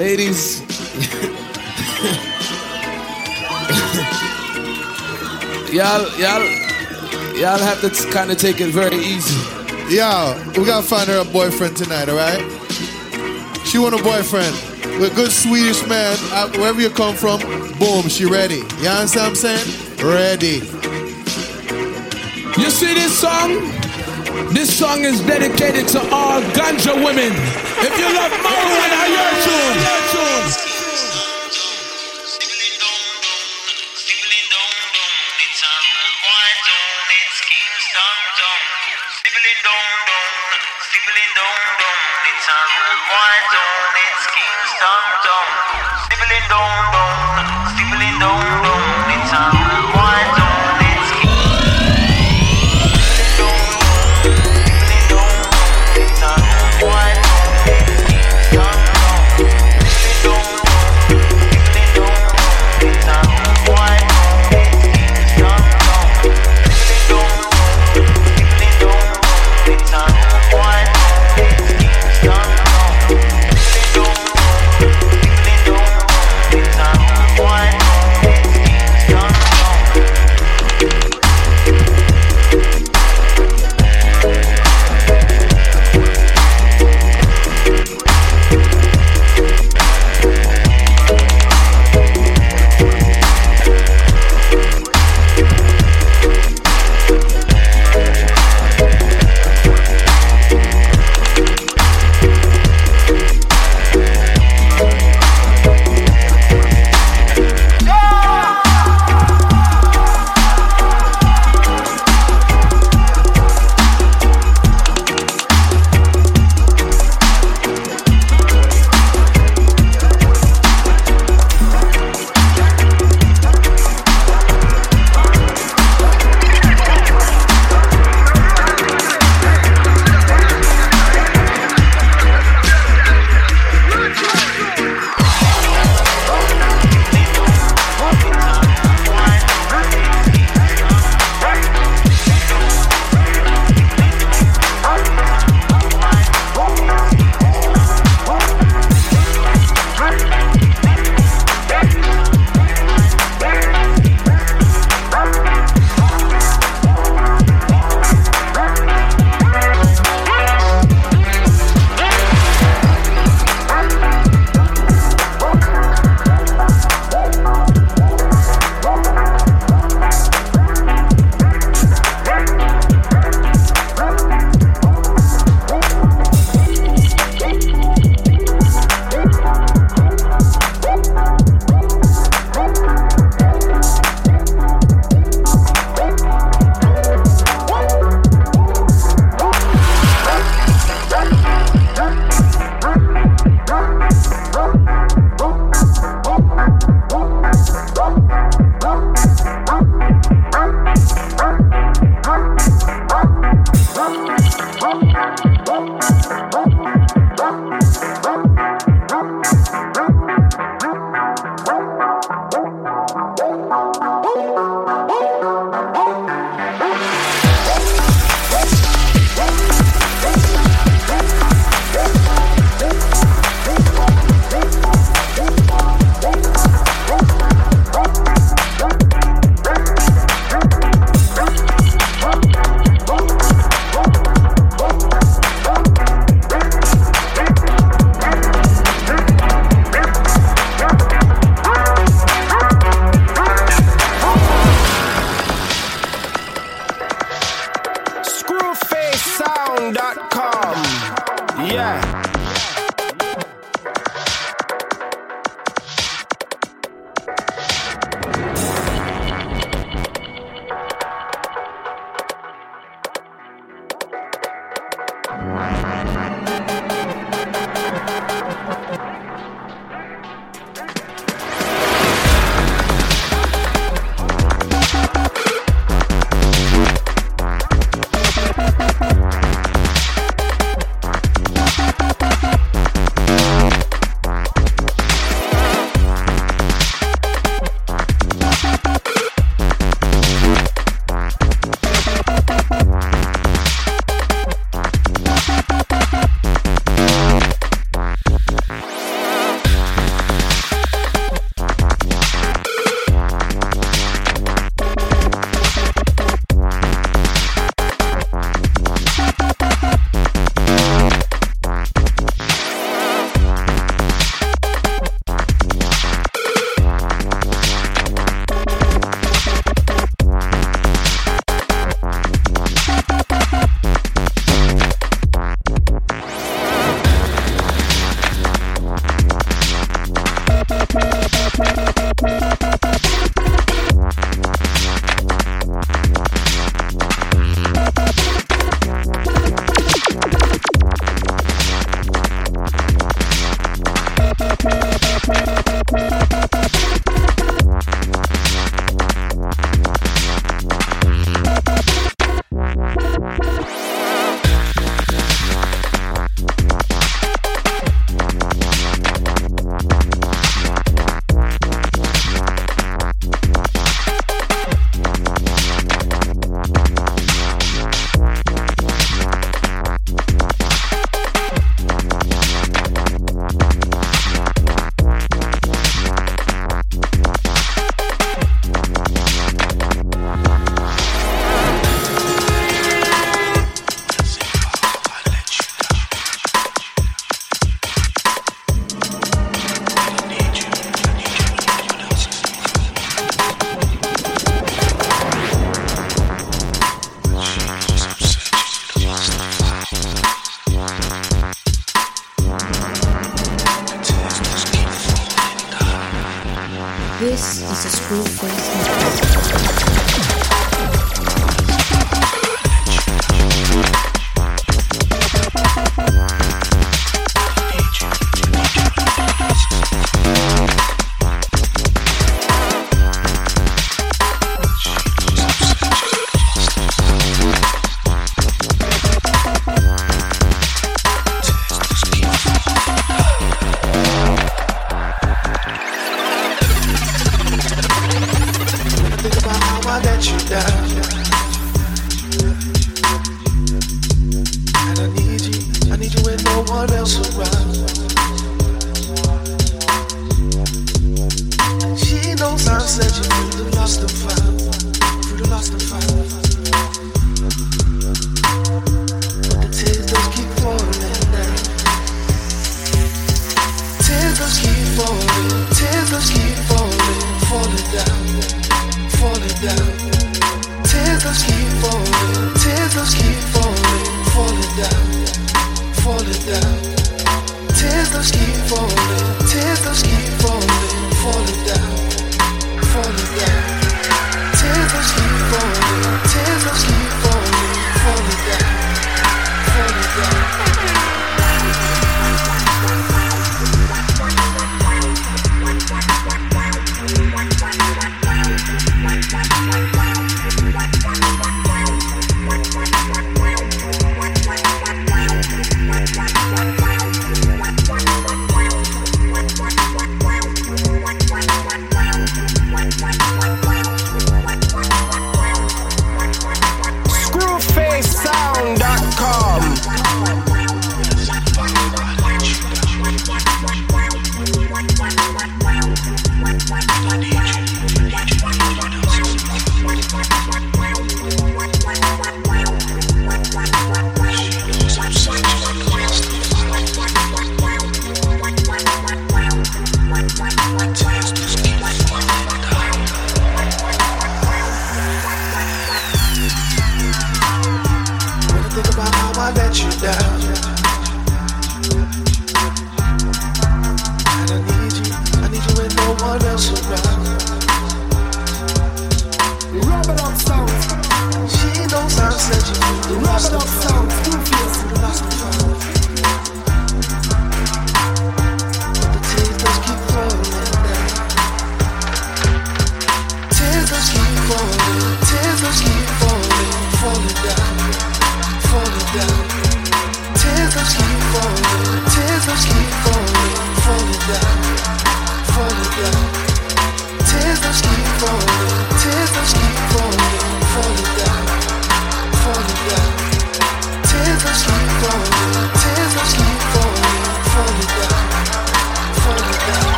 Ladies. y'all, y'all, y'all have to kind of take it very easy. Yo, we gotta find her a boyfriend tonight, alright? She want a boyfriend. With a good Swedish man, uh, wherever you come from, boom, she ready. You understand what I'm saying? Ready. You see this song? This song is dedicated to all ganja women. If you love marijuana, your tune.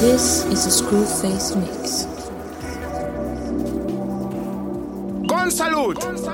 This is a Screwface mix. Gun salute!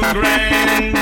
grand.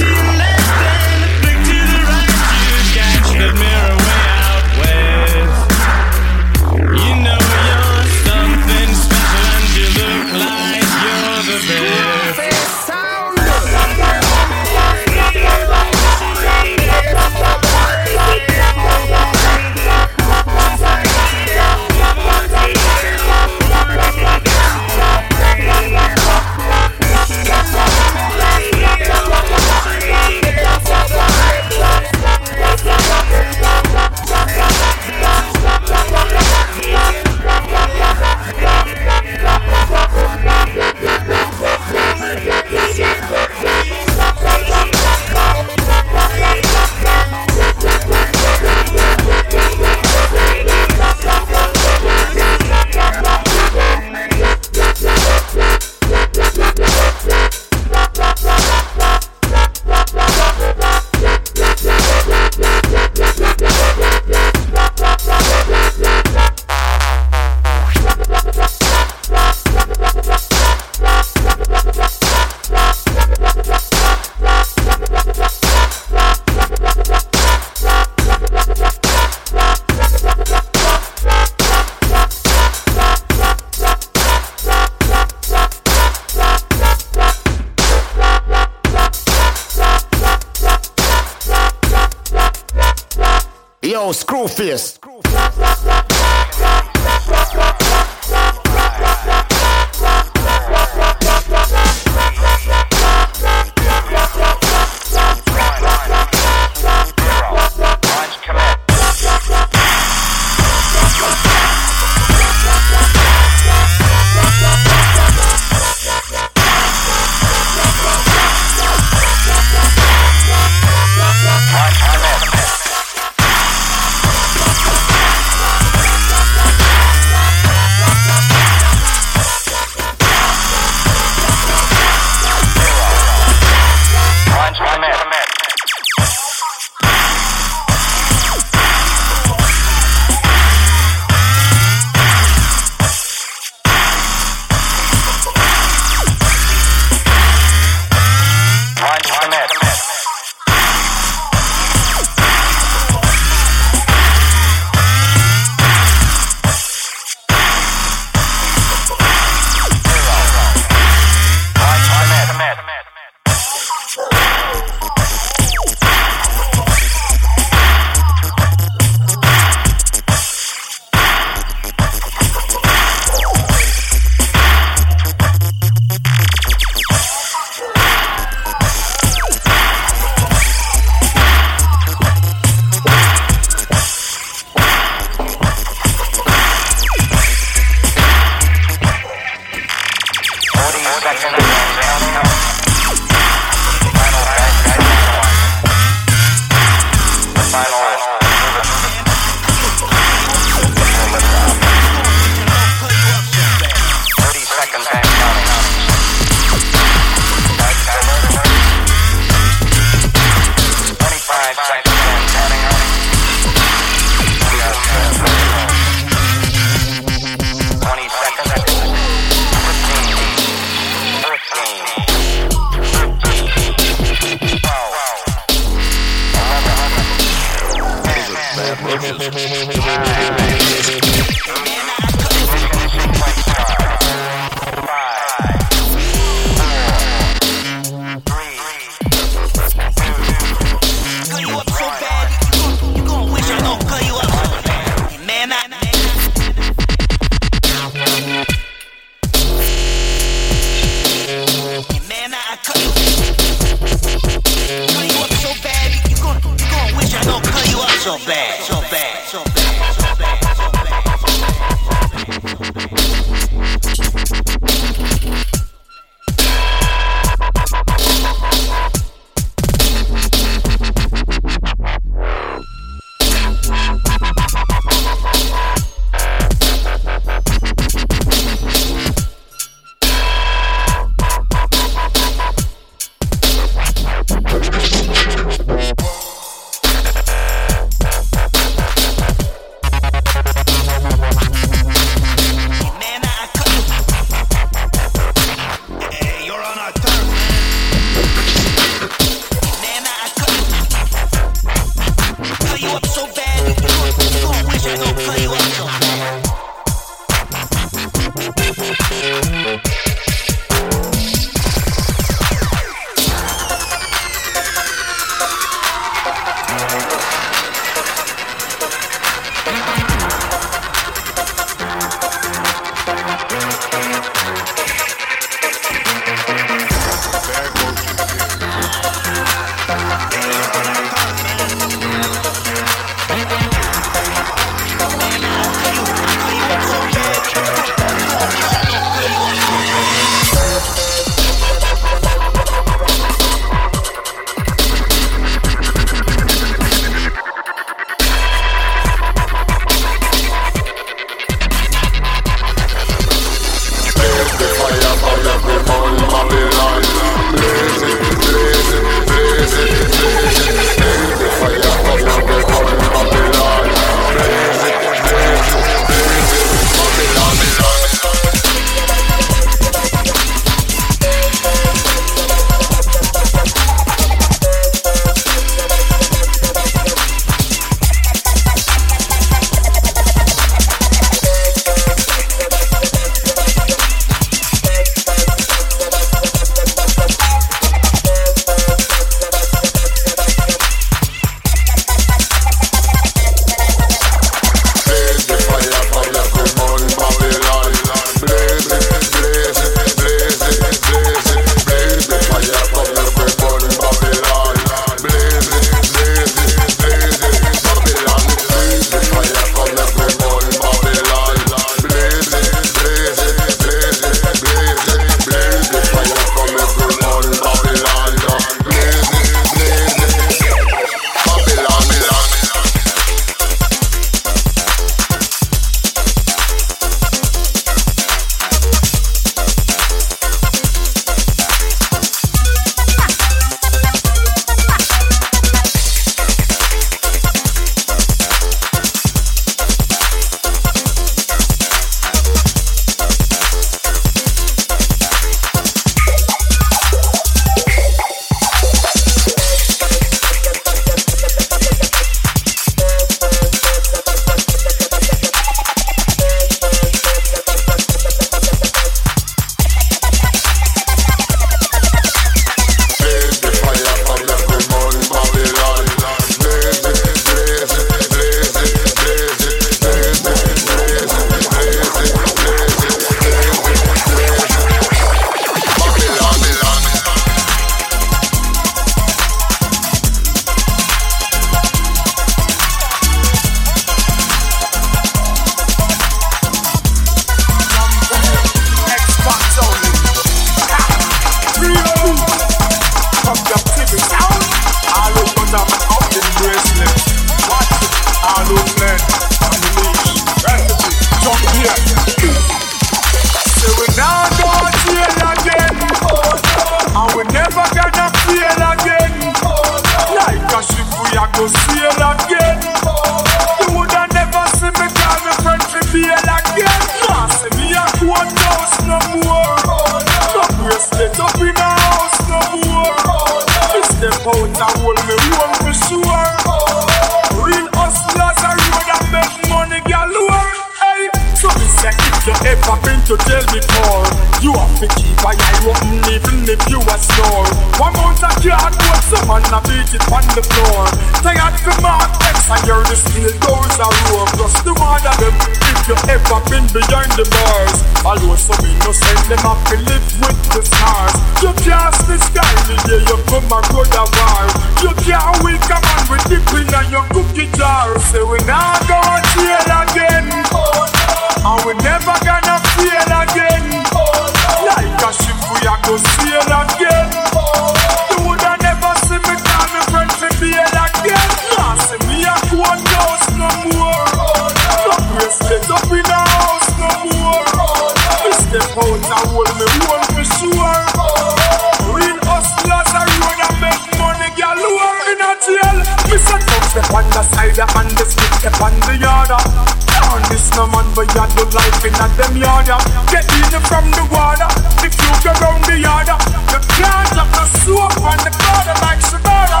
no man for ya do life in a them yard Get in from the water, the puke round the yard The plant of the soap on the border like Shibara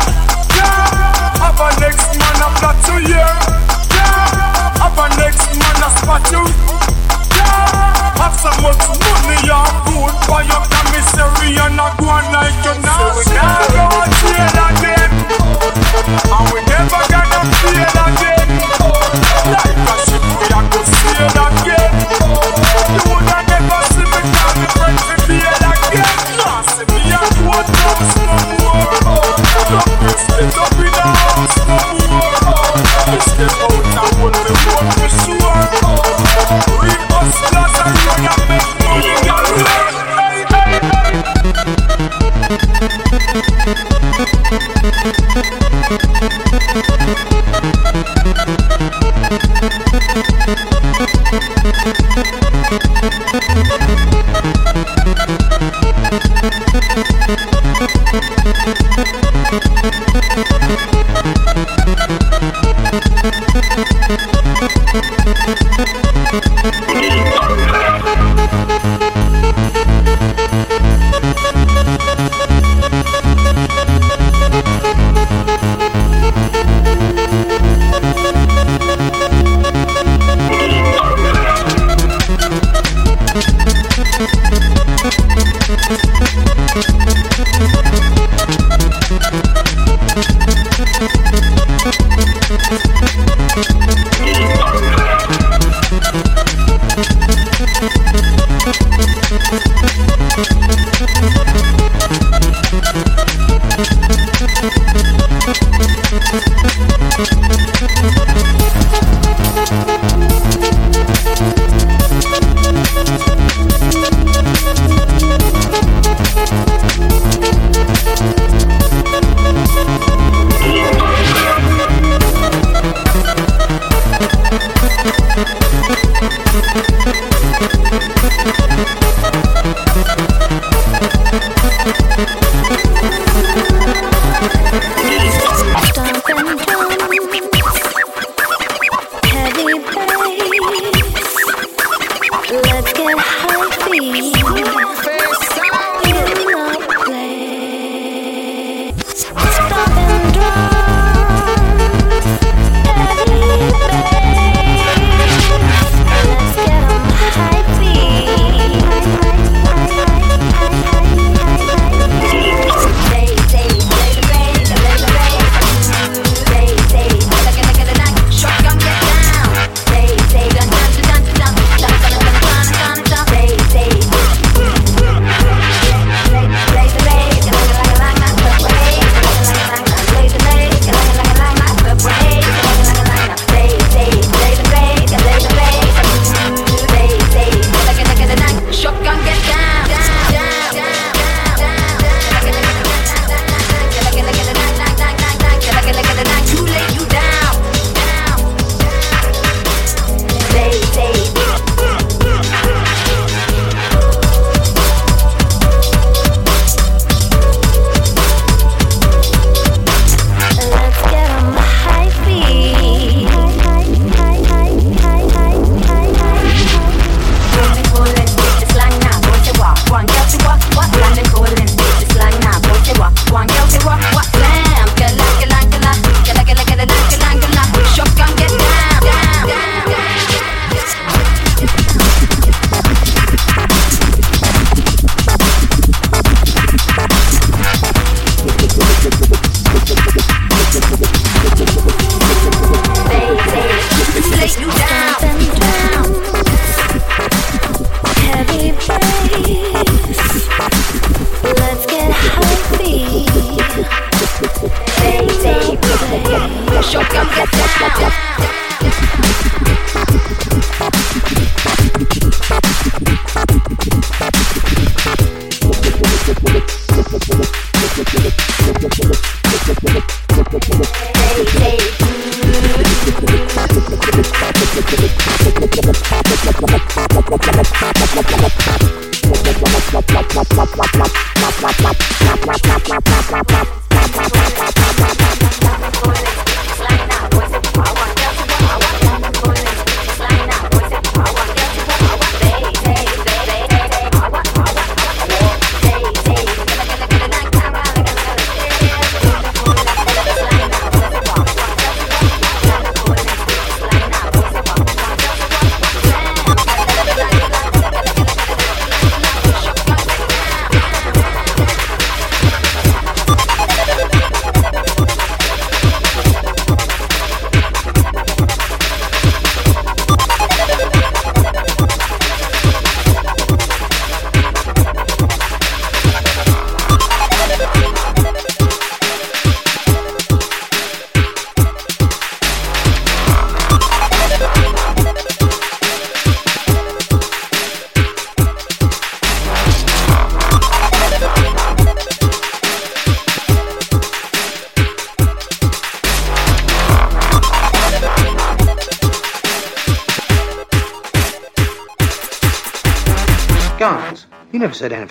Yeah, have a next man up plot to hear Yeah, have a next man a spot you. Yeah, have some work to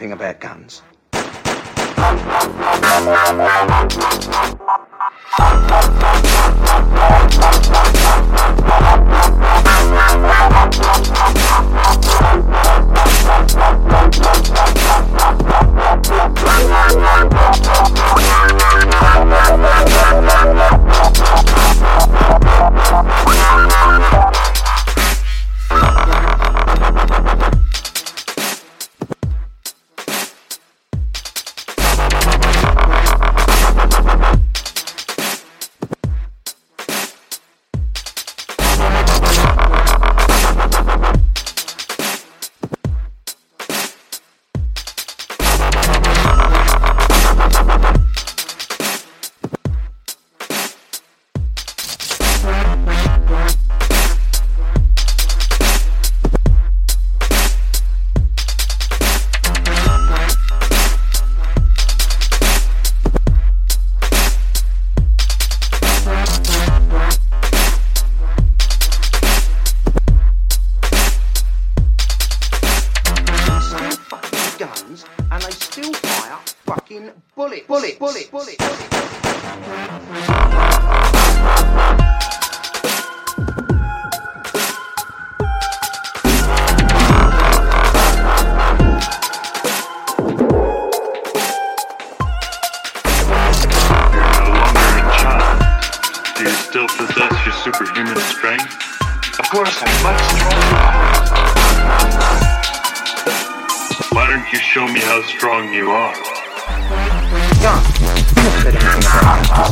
anything about never said anything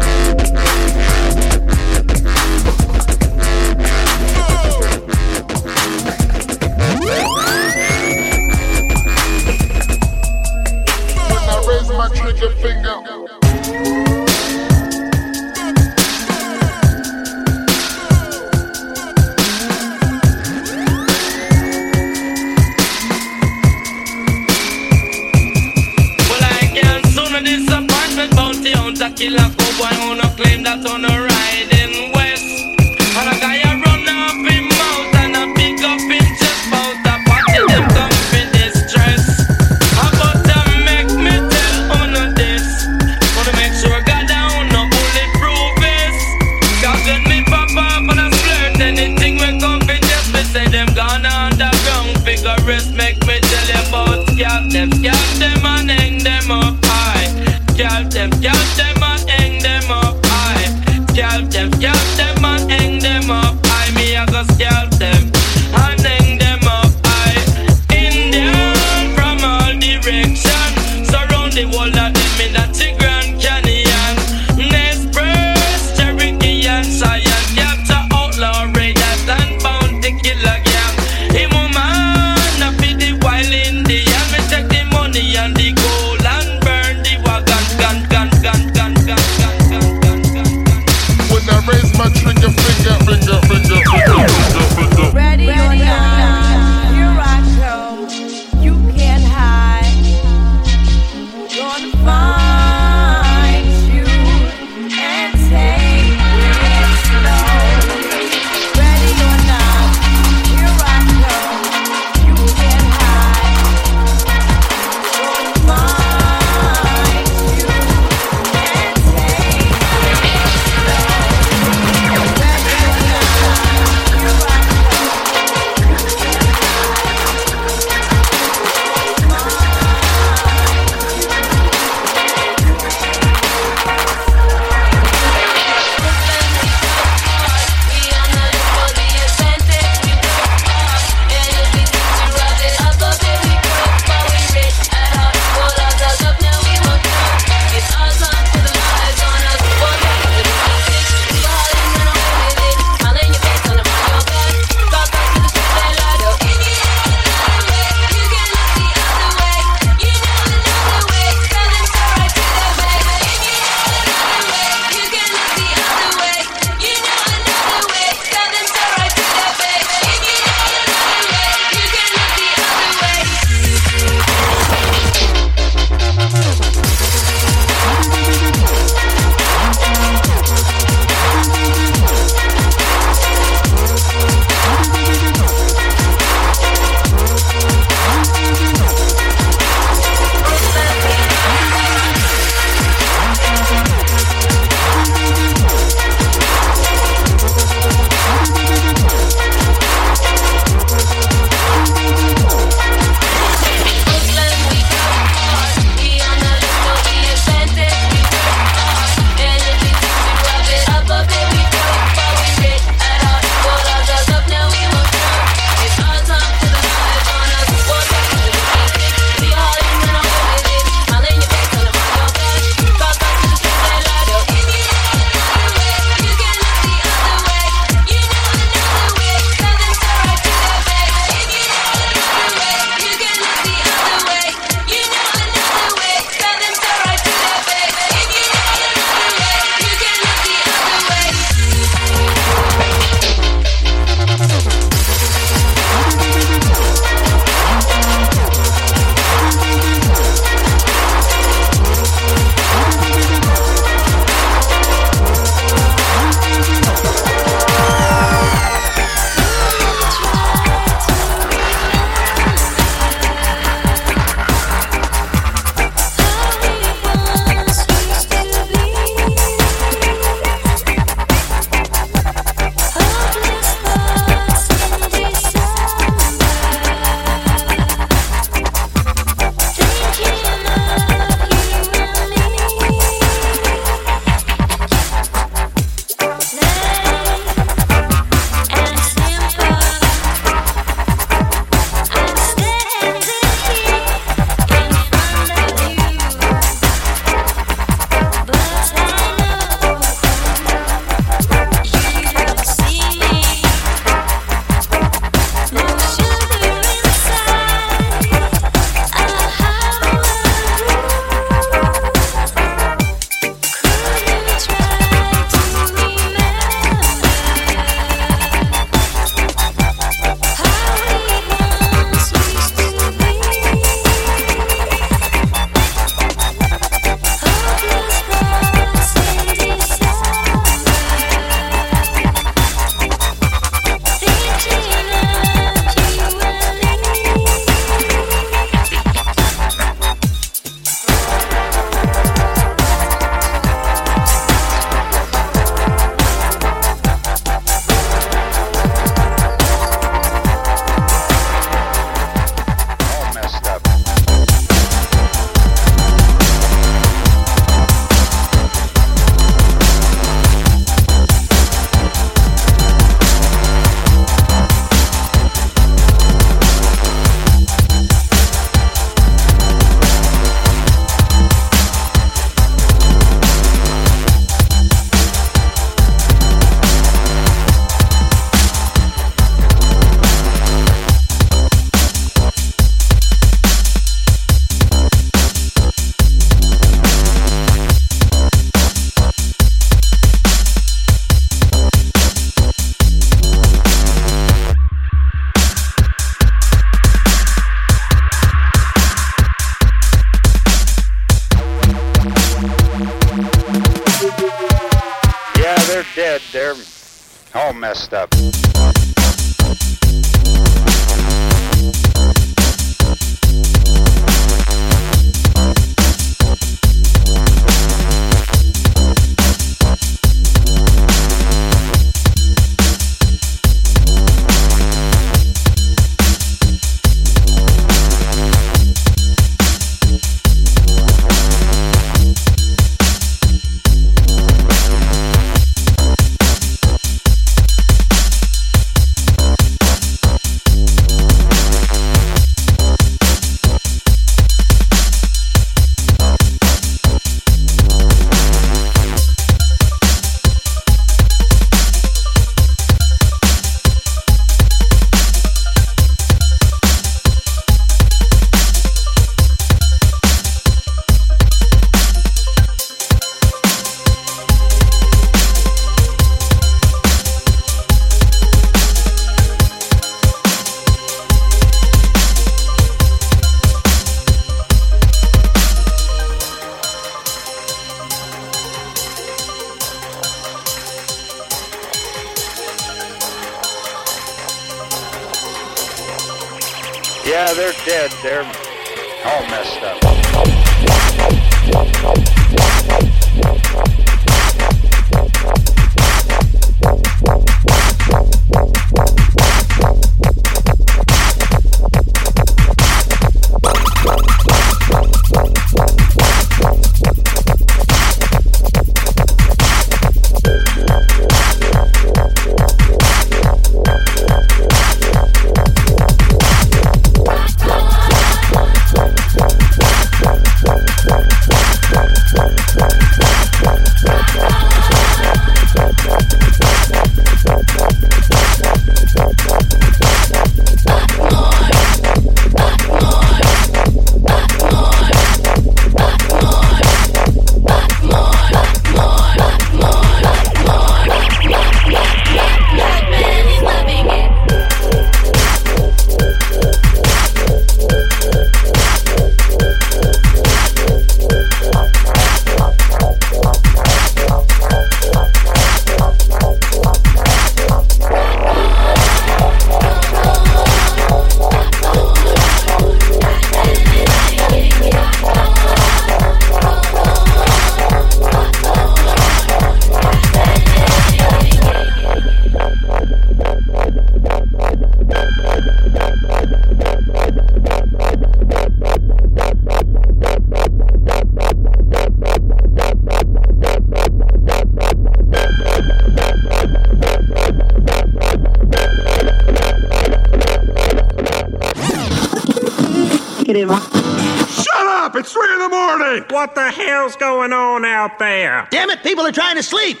to sleep.